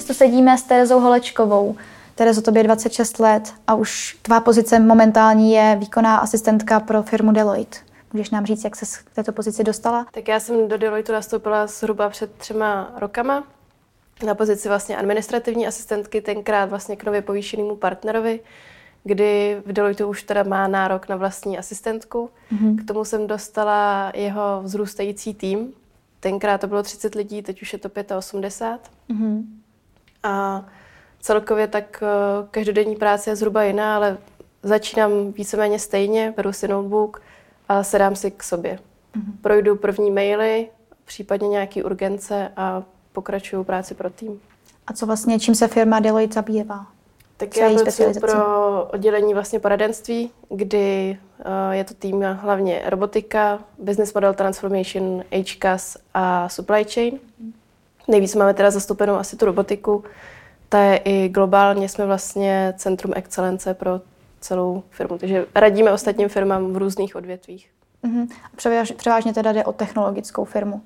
Dnes tu sedíme s Terezou Holečkovou. Terezo, tobě 26 let a už tvá pozice momentální je výkonná asistentka pro firmu Deloitte. Můžeš nám říct, jak se k této pozici dostala? Tak já jsem do Deloitte nastoupila zhruba před třema rokama na pozici vlastně administrativní asistentky, tenkrát vlastně k nově povýšenému partnerovi, kdy v Deloitte už teda má nárok na vlastní asistentku. Mm-hmm. K tomu jsem dostala jeho vzrůstající tým. Tenkrát to bylo 30 lidí, teď už je to 85. Mm-hmm. A celkově tak eh, každodenní práce je zhruba jiná, ale začínám víceméně stejně, beru si notebook a sedám si k sobě. Mm-hmm. Projdu první maily, případně nějaké urgence a pokračuju práci pro tým. A co vlastně, čím se firma Deloitte zabývá? Tak já pracuji pro oddělení vlastně poradenství, kdy uh, je to tým hlavně robotika, business model transformation, HCAS a supply chain. Nejvíc máme teda zastoupenou asi tu robotiku. Ta je i globálně, jsme vlastně centrum excelence pro celou firmu. Takže radíme ostatním firmám v různých odvětvích. Uh-huh. Převáž, převážně teda jde o technologickou firmu.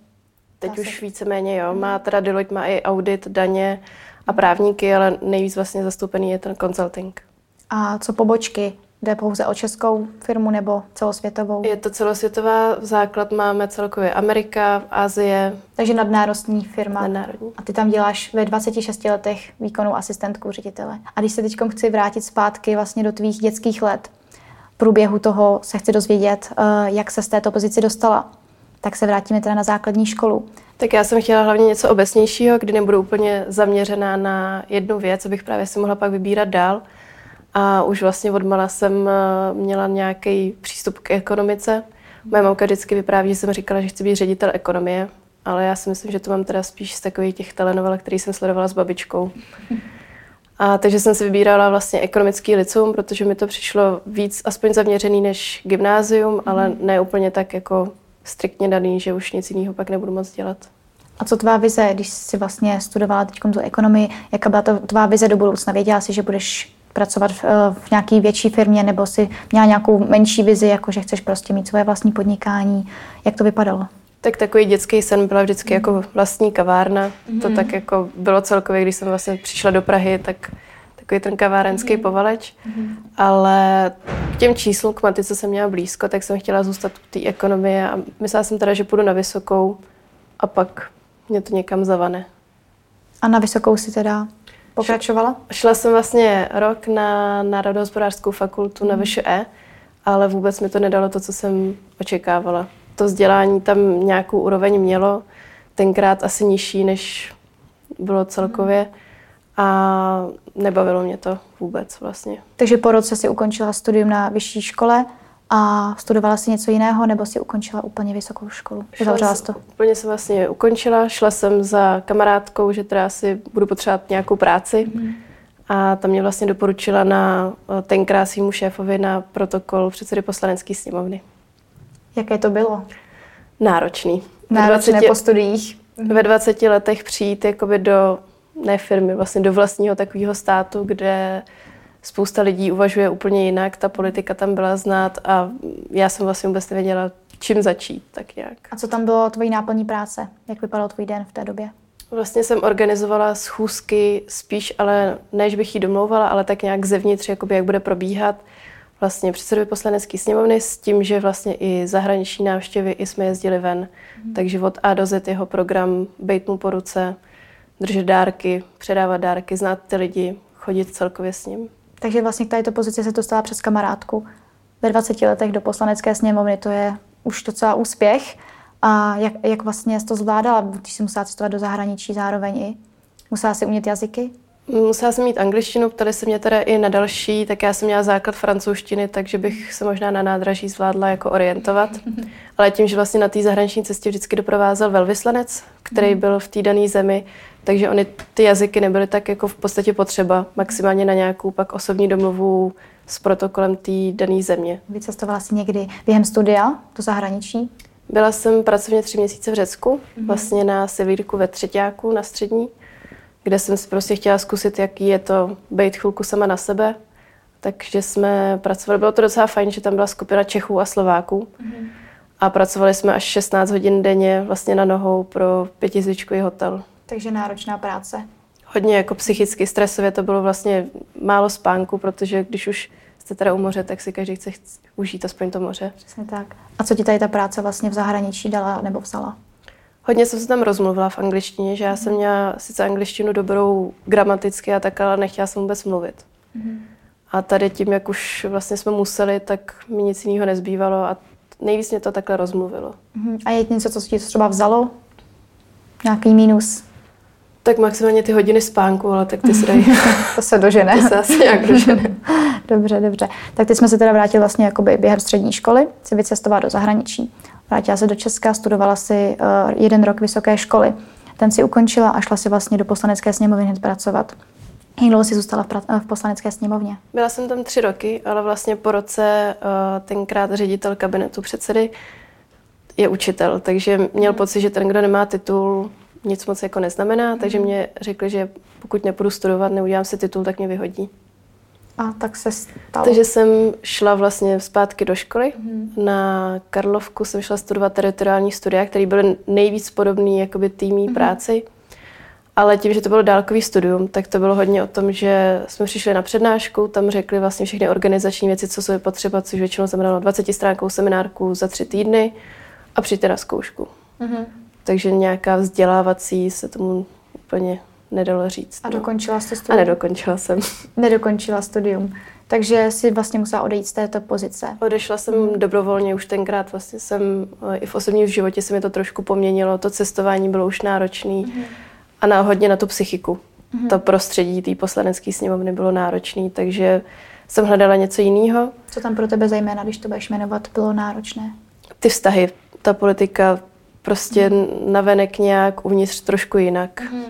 Teď Asi. už víceméně jo. Má teda Deloitte má i audit, daně a právníky, ale nejvíc vlastně zastoupený je ten consulting. A co pobočky? Jde pouze o českou firmu nebo celosvětovou? Je to celosvětová. Základ máme celkově Amerika, Asie. Takže nadnárodní firma. Nadnárodní. A ty tam děláš ve 26 letech výkonu asistentku ředitele. A když se teď chci vrátit zpátky vlastně do tvých dětských let, v průběhu toho se chci dozvědět, eh, jak se z této pozici dostala. Tak se vrátíme teda na základní školu. Tak já jsem chtěla hlavně něco obecnějšího, kdy nebudu úplně zaměřená na jednu věc, abych právě si mohla pak vybírat dál. A už vlastně odmala jsem eh, měla nějaký přístup k ekonomice. Moje mamka vždycky vypráví, že jsem říkala, že chci být ředitel ekonomie, ale já si myslím, že to mám teda spíš z takových těch telenovel, který jsem sledovala s babičkou. A takže jsem si vybírala vlastně ekonomický licum, protože mi to přišlo víc aspoň zaměřený než gymnázium, ale mhm. ne úplně tak jako striktně daný, že už nic jiného pak nebudu moc dělat. A co tvá vize, když jsi vlastně studovala teď tu ekonomii, jaká byla to tvá vize do budoucna? Věděla jsi, že budeš pracovat v, eh, v nějaké větší firmě, nebo si měla nějakou menší vizi, jako že chceš prostě mít svoje vlastní podnikání? Jak to vypadalo? Tak takový dětský sen byla vždycky mm. jako vlastní kavárna. Mm. To tak jako bylo celkově, když jsem vlastně přišla do Prahy, tak takový ten kavárenský mm. povaleč. Mm. Ale k těm číslům, k matice jsem měla blízko, tak jsem chtěla zůstat v té ekonomii a myslela jsem teda, že půjdu na vysokou a pak mě to někam zavane. A na vysokou si teda pokračovala? Šla jsem vlastně rok na Národohospodářskou fakultu mm. na VŠE, ale vůbec mi to nedalo to, co jsem očekávala. To vzdělání tam nějakou úroveň mělo, tenkrát asi nižší, než bylo celkově. Mm a nebavilo mě to vůbec vlastně. Takže po roce si ukončila studium na vyšší škole a studovala si něco jiného, nebo si ukončila úplně vysokou školu? Zavřela to? Úplně jsem vlastně ukončila, šla jsem za kamarádkou, že teda si budu potřebovat nějakou práci. Mm. A tam mě vlastně doporučila na tenkrát svýmu šéfovi na protokol předsedy poslanecké sněmovny. Jaké to bylo? Náročný. Náročné 20, po studiích. Ve 20 letech přijít jakoby do ne firmy, vlastně do vlastního takového státu, kde spousta lidí uvažuje úplně jinak, ta politika tam byla znát a já jsem vlastně vůbec nevěděla, čím začít, tak nějak. A co tam bylo tvojí náplní práce? Jak vypadal tvůj den v té době? Vlastně jsem organizovala schůzky spíš, ale než bych ji domlouvala, ale tak nějak zevnitř, jakoby jak bude probíhat vlastně předsedovi poslanecké sněmovny s tím, že vlastně i zahraniční návštěvy i jsme jezdili ven. Mm. Takže od A do Z jeho program Bejt mu po ruce, držet dárky, předávat dárky, znát ty lidi, chodit celkově s ním. Takže vlastně k této pozici se dostala přes kamarádku. Ve 20 letech do poslanecké sněmovny to je už docela úspěch. A jak, jak vlastně to zvládala, když jsi musela cestovat do zahraničí zároveň i? Musela si umět jazyky? Musela jsem mít angličtinu, ptali se mě teda i na další, tak já jsem měla základ francouzštiny, takže bych se možná na nádraží zvládla jako orientovat. Ale tím, že vlastně na té zahraniční cestě vždycky doprovázel velvyslanec, který hmm. byl v té dané zemi, takže oni ty jazyky nebyly tak jako v podstatě potřeba, maximálně na nějakou pak osobní domluvu s protokolem té dané země. Vycestovala jsi někdy během studia do zahraničí? Byla jsem pracovně tři měsíce v Řecku, mm-hmm. vlastně na Sevírku ve třetíku na střední, kde jsem si prostě chtěla zkusit, jaký je to být chvilku sama na sebe. Takže jsme pracovali, bylo to docela fajn, že tam byla skupina Čechů a Slováků. Mm-hmm. A pracovali jsme až 16 hodin denně vlastně na nohou pro pětizvičkový hotel. Takže náročná práce. hodně jako psychicky stresově to bylo vlastně málo spánku, protože když už jste teda u moře, tak si každý chce užít aspoň to moře. Přesně tak. A co ti tady ta práce vlastně v zahraničí dala nebo vzala? Hodně jsem se tam rozmluvila v angličtině, že já jsem měla sice angličtinu dobrou gramaticky a tak, ale nechtěla jsem vůbec mluvit. Mm-hmm. A tady tím, jak už vlastně jsme museli, tak mi nic jiného nezbývalo a nejvíc mě to takhle rozmluvilo. Mm-hmm. A je něco, co ti třeba vzalo? Nějaký mínus? Tak maximálně ty hodiny spánku, ale tak ty se dají. to se dožene. to se asi nějak dožene. dobře, dobře. Tak ty jsme se teda vrátili vlastně jakoby během střední školy, si vycestovala do zahraničí. Vrátila se do Česka, studovala si uh, jeden rok vysoké školy. Ten si ukončila a šla si vlastně do poslanecké sněmovny hned pracovat. Jak dlouho jsi zůstala v, pra- v poslanecké sněmovně? Byla jsem tam tři roky, ale vlastně po roce uh, tenkrát ředitel kabinetu předsedy je učitel, takže měl hmm. pocit, že ten, kdo nemá titul, nic moc jako neznamená, takže mě řekli, že pokud nepůjdu studovat, neudělám si titul, tak mě vyhodí. A tak se stalo. Takže jsem šla vlastně zpátky do školy. Mm. Na Karlovku jsem šla studovat teritoriální studia, které byly nejvíc podobné jakoby mm. práci. Ale tím, že to bylo dálkový studium, tak to bylo hodně o tom, že jsme přišli na přednášku, tam řekli vlastně všechny organizační věci, co jsou potřeba, což většinou znamenalo 20 stránkou seminárku za tři týdny a přijďte na zkoušku. Mm. Takže nějaká vzdělávací se tomu úplně nedalo říct. A no. dokončila jste studium? A nedokončila jsem. Nedokončila studium. Takže si vlastně musela odejít z této pozice. Odešla jsem hmm. dobrovolně, už tenkrát vlastně jsem, eh, i v osobním životě se mi to trošku poměnilo, to cestování bylo už náročné hmm. a na, hodně na tu psychiku. Hmm. To prostředí té poslanecké sněmovny bylo náročné, takže jsem hledala něco jiného. Co tam pro tebe zejména, když to budeš jmenovat, bylo náročné? Ty vztahy, ta politika prostě hmm. navenek nějak, uvnitř trošku jinak. Hmm.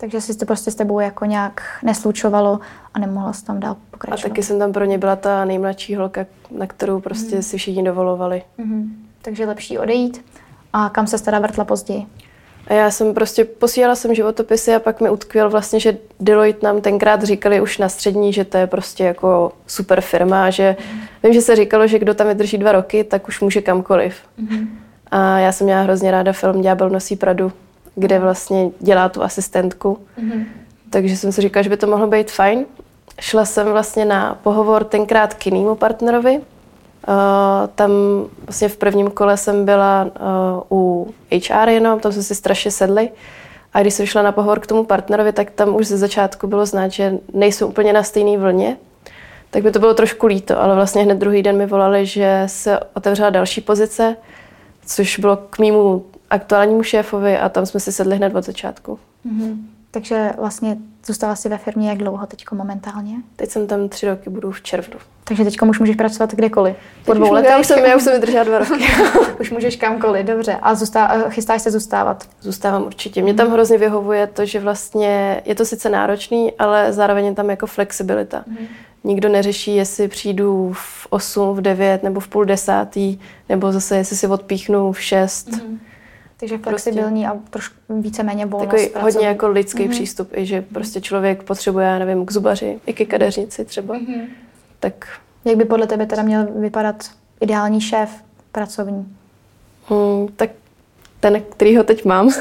Takže si to prostě s tebou jako nějak neslučovalo a nemohla jsi tam dál pokračovat. A taky jsem tam pro ně byla ta nejmladší holka, na kterou prostě mm. si všichni dovolovali. Mm. Takže lepší odejít. A kam se teda vrtla později? A já jsem prostě posílala jsem životopisy a pak mi utkvěl vlastně, že Deloitte nám tenkrát říkali už na střední, že to je prostě jako super firma, že mm. vím, že se říkalo, že kdo tam vydrží dva roky, tak už může kamkoliv. Mm. A já jsem měla hrozně ráda film Ďábel nosí Pradu kde vlastně dělá tu asistentku. Mm-hmm. Takže jsem si říkala, že by to mohlo být fajn. Šla jsem vlastně na pohovor tenkrát k jinému partnerovi. Uh, tam vlastně v prvním kole jsem byla uh, u HR jenom, tam jsme si strašně sedli. A když jsem šla na pohovor k tomu partnerovi, tak tam už ze začátku bylo znát, že nejsou úplně na stejné vlně. Tak by to bylo trošku líto, ale vlastně hned druhý den mi volali, že se otevřela další pozice, což bylo k mýmu aktuálnímu šéfovi a tam jsme si sedli hned od začátku. Mm-hmm. Takže vlastně zůstala jsi ve firmě jak dlouho teď momentálně? Teď jsem tam tři roky, budu v červnu. Takže teď už můžeš pracovat kdekoliv. Po dvou letech? Už jsem, já už jsem vydržela dva roky. už můžeš kamkoliv, dobře. A zůstá, chystáš se zůstávat? Zůstávám určitě. Mě tam hrozně vyhovuje to, že vlastně je to sice náročný, ale zároveň je tam jako flexibilita. Mm. Nikdo neřeší, jestli přijdu v 8, v 9 nebo v půl desátý, nebo zase jestli si odpíchnu v 6. Mm takže prostě flexibilní prostě, a trošku víceméně volnost. Takový pracovní. hodně jako lidský mm-hmm. přístup, i že prostě člověk potřebuje, já nevím, k zubaři, i ke kadeřnici třeba. Mm-hmm. Tak. Jak by podle tebe teda měl vypadat ideální šéf pracovní? Hmm, tak ten, který ho teď mám.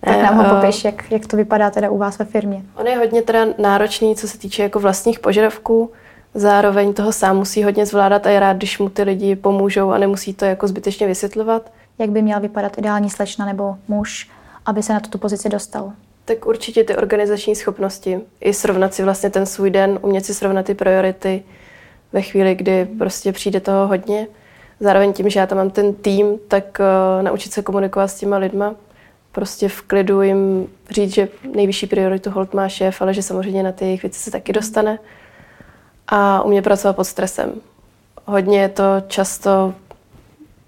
Tak nám ho eh, popiš, jak, jak to vypadá teda u vás ve firmě. On je hodně teda náročný, co se týče jako vlastních požadavků. Zároveň toho sám musí hodně zvládat a je rád, když mu ty lidi pomůžou a nemusí to jako zbytečně vysvětlovat jak by měl vypadat ideální slečna nebo muž, aby se na tuto pozici dostal? Tak určitě ty organizační schopnosti. I srovnat si vlastně ten svůj den, umět si srovnat ty priority ve chvíli, kdy prostě přijde toho hodně. Zároveň tím, že já tam mám ten tým, tak uh, naučit se komunikovat s těma lidma. Prostě v klidu jim říct, že nejvyšší prioritu hold má šéf, ale že samozřejmě na ty jejich věci se taky dostane. A umět pracovat pod stresem. Hodně je to často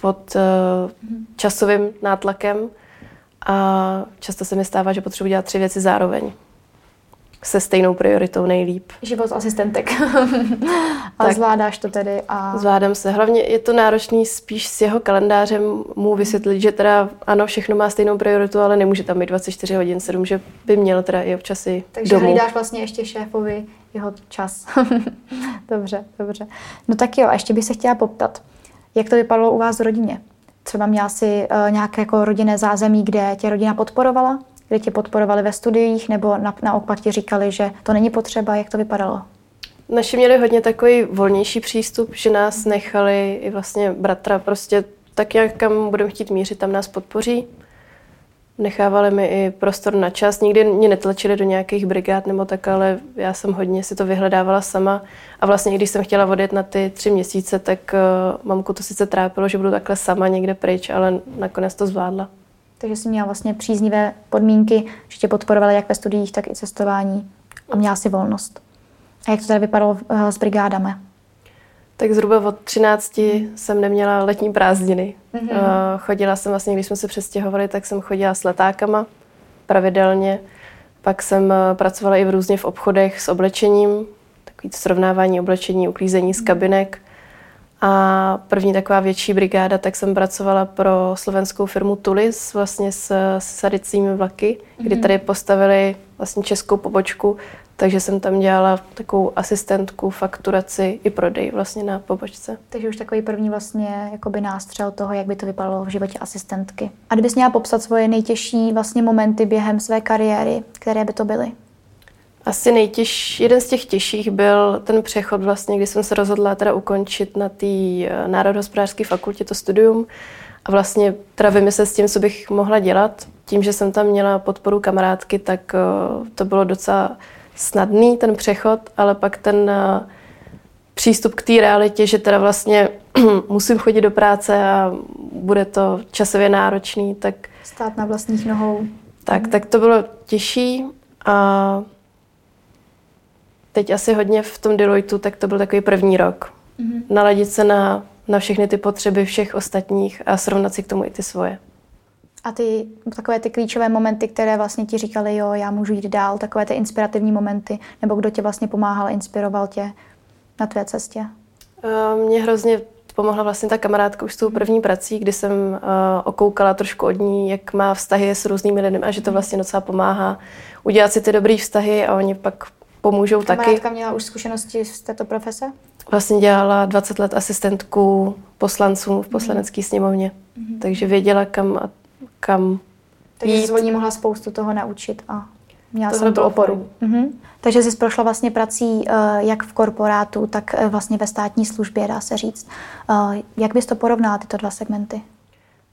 pod uh, časovým nátlakem a často se mi stává, že potřebuji dělat tři věci zároveň. Se stejnou prioritou nejlíp. Život asistentek. a tak, zvládáš to tedy? A... Zvládám se. Hlavně je to náročný spíš s jeho kalendářem mu vysvětlit, že teda ano, všechno má stejnou prioritu, ale nemůže tam být 24 hodin 7, že by měl teda i občas i Takže domů. hlídáš vlastně ještě šéfovi jeho čas. dobře, dobře. No tak jo, a ještě bych se chtěla poptat. Jak to vypadalo u vás v rodině? Třeba měla si uh, nějaké jako rodinné zázemí, kde tě rodina podporovala? kde tě podporovali ve studiích, nebo na, naopak ti říkali, že to není potřeba, jak to vypadalo? Naši měli hodně takový volnější přístup, že nás nechali i vlastně bratra prostě tak, jak kam budeme chtít mířit, tam nás podpoří. Nechávali mi i prostor na čas. Nikdy mě netlačili do nějakých brigád nebo tak, ale já jsem hodně si to vyhledávala sama. A vlastně, když jsem chtěla odjet na ty tři měsíce, tak uh, mamku to sice trápilo, že budu takhle sama někde pryč, ale nakonec to zvládla. Takže jsi měla vlastně příznivé podmínky, že tě podporovali jak ve studiích, tak i cestování a měla si volnost. A jak to tady vypadalo uh, s brigádami? Tak zhruba od 13 jsem neměla letní prázdniny. Mm-hmm. Chodila jsem vlastně, když jsme se přestěhovali, tak jsem chodila s letákama pravidelně. Pak jsem eh, pracovala i v různě v obchodech s oblečením, takový srovnávání oblečení, uklízení z mhm. kabinek. A první taková větší brigáda, tak jsem pracovala pro slovenskou firmu Tulis, vlastně s, s sadicími vlaky, mm-hmm. kdy mhm. tady postavili vlastně českou pobočku takže jsem tam dělala takovou asistentku, fakturaci i prodej vlastně na pobočce. Takže už takový první vlastně jakoby nástřel toho, jak by to vypadalo v životě asistentky. A kdybys měla popsat svoje nejtěžší vlastně momenty během své kariéry, které by to byly? Asi nejtěžší, jeden z těch těžších byl ten přechod vlastně, kdy jsem se rozhodla teda ukončit na té eh, národohospodářské fakultě to studium a vlastně teda vymyslet s tím, co bych mohla dělat. Tím, že jsem tam měla podporu kamarádky, tak eh, to bylo docela snadný ten přechod, ale pak ten eh, přístup k té realitě, že teda vlastně musím chodit do práce a bude to časově náročný, tak... Stát na vlastních nohou. Tak, tak to bylo těžší a teď asi hodně v tom Deloitu, tak to byl takový první rok. Mm-hmm. Naladit se na, na všechny ty potřeby všech ostatních a srovnat si k tomu i ty svoje. A ty takové ty klíčové momenty, které vlastně ti říkali, jo, já můžu jít dál, takové ty inspirativní momenty, nebo kdo tě vlastně pomáhal, inspiroval tě na tvé cestě? Uh, mě hrozně pomohla vlastně ta kamarádka už s tou první prací, kdy jsem uh, okoukala trošku od ní, jak má vztahy s různými lidmi a že to vlastně docela pomáhá udělat si ty dobré vztahy a oni pak pomůžou Kamarádka taky. Kamarádka měla už zkušenosti z této profese? Vlastně dělala 20 let asistentku poslanců v poslanecké sněmovně, mm-hmm. takže věděla, kam a kam Takže jít. jsi mohla spoustu toho naučit a měla to jsem tu oporu. Mhm. Takže jsi prošla vlastně prací uh, jak v korporátu, tak uh, vlastně ve státní službě, dá se říct. Uh, jak bys to porovnala, tyto dva segmenty?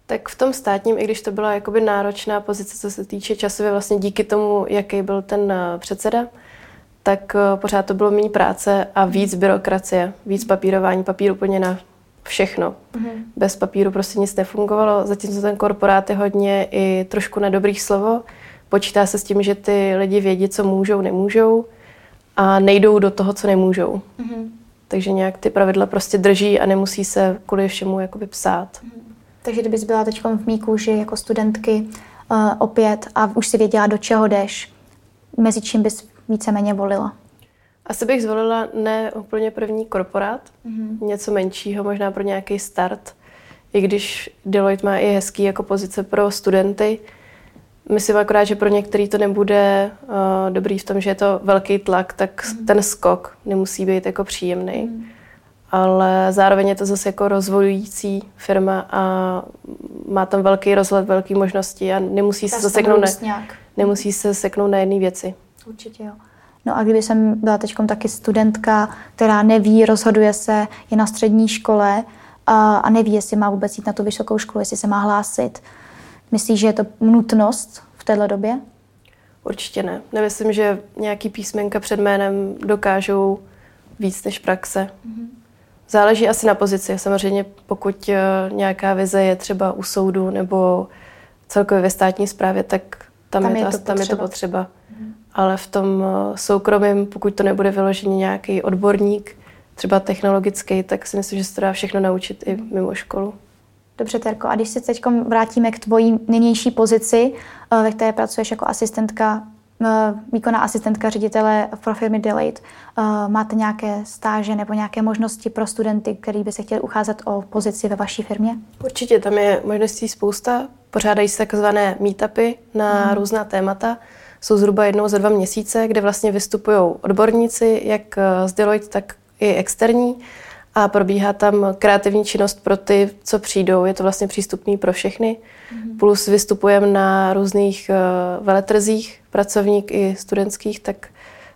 Tak v tom státním, i když to byla jakoby náročná pozice, co se týče časově, vlastně díky tomu, jaký byl ten předseda, tak pořád to bylo méně práce a víc byrokracie, víc papírování, papír úplně na všechno. Mm-hmm. Bez papíru prostě nic nefungovalo, zatímco ten korporát je hodně i trošku na dobrých slovo. Počítá se s tím, že ty lidi vědí, co můžou, nemůžou a nejdou do toho, co nemůžou. Mm-hmm. Takže nějak ty pravidla prostě drží a nemusí se kvůli všemu jakoby psát. Mm-hmm. Takže kdybys byla teď v míku, že jako studentky uh, opět a už si věděla, do čeho jdeš, mezi čím bys víceméně volila? Asi bych zvolila ne úplně první korporát, mm-hmm. něco menšího, možná pro nějaký start. I když Deloitte má i hezký jako pozice pro studenty, myslím akorát, že pro některý to nebude uh, dobrý v tom, že je to velký tlak, tak mm-hmm. ten skok nemusí být jako příjemný. Mm-hmm. Ale zároveň je to zase jako rozvojující firma a má tam velký rozhled, velké možnosti a nemusí se, seknout na, nemusí se seknout na jedné věci. Určitě jo. No a kdyby jsem byla teď taky studentka, která neví, rozhoduje se, je na střední škole a, a neví, jestli má vůbec jít na tu vysokou školu, jestli se má hlásit. Myslíš, že je to nutnost v této době? Určitě ne. Nemyslím, že nějaký písmenka před jménem dokážou víc než praxe. Mm-hmm. Záleží asi na pozici. Samozřejmě pokud eh, nějaká vize je třeba u soudu nebo celkově ve státní správě, tak tam, tam, je, to, to tam je to potřeba. Ale v tom eh, soukromém, pokud to nebude vyloženě nějaký odborník, třeba technologický, tak si myslím, že se to dá všechno naučit i mimo školu. Dobře, Terko, a když se teď vrátíme k tvojí nynější pozici, eh, ve které pracuješ jako asistentka, eh, výkonná asistentka ředitele pro firmy Deloitte, máte nějaké stáže nebo nějaké možnosti pro studenty, který by se chtěli ucházet o pozici ve vaší firmě? Určitě, tam je možností spousta. Pořádají se takzvané meetupy na hmm. různá témata jsou zhruba jednou za dva měsíce, kde vlastně vystupují odborníci, jak z Deloitte, tak i externí a probíhá tam kreativní činnost pro ty, co přijdou. Je to vlastně přístupný pro všechny. Mm-hmm. Plus vystupujeme na různých uh, veletrzích, pracovník i studentských, tak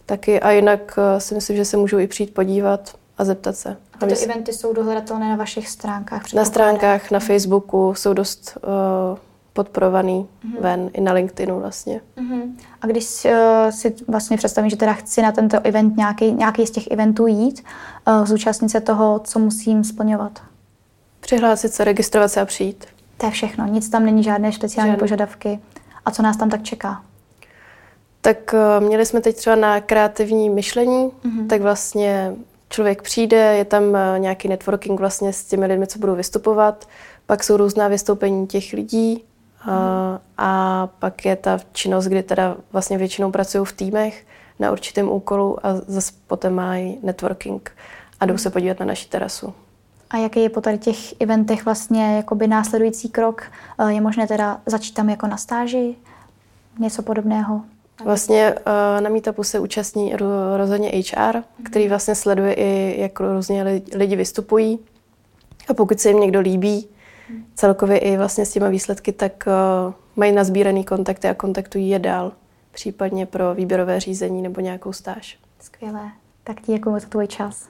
taky. A jinak uh, si myslím, že se můžou i přijít podívat a zeptat se. A ty eventy jsou dohledatelné na vašich stránkách? Na stránkách, na Facebooku jsou dost uh, podporovaný mm-hmm. ven i na LinkedInu vlastně. Mm-hmm. A když uh, si vlastně představím, že teda chci na tento event nějaký, nějaký z těch eventů jít, uh, zúčastnit se toho, co musím splňovat? Přihlásit se, registrovat se a přijít. To je všechno, nic tam není, žádné speciální Žádný. požadavky. A co nás tam tak čeká? Tak uh, měli jsme teď třeba na kreativní myšlení, mm-hmm. tak vlastně člověk přijde, je tam uh, nějaký networking vlastně s těmi lidmi, co budou vystupovat, pak jsou různá vystoupení těch lidí, a, a pak je ta činnost, kdy teda vlastně většinou pracují v týmech na určitém úkolu a zase potom mají networking a jdou se podívat na naši terasu. A jaký je po tady těch eventech vlastně jakoby následující krok? Eh, je možné teda začít tam jako na stáži? Něco podobného? Vlastně eh, na Meetupu se účastní rozhodně HR, který vlastně sleduje i, jak různě lidi vystupují. A pokud se jim někdo líbí, celkově i vlastně s těma výsledky, tak uh, mají nazbíraný kontakty a kontaktují je dál, případně pro výběrové řízení nebo nějakou stáž. Skvělé. Tak ti děkuji za tvůj čas.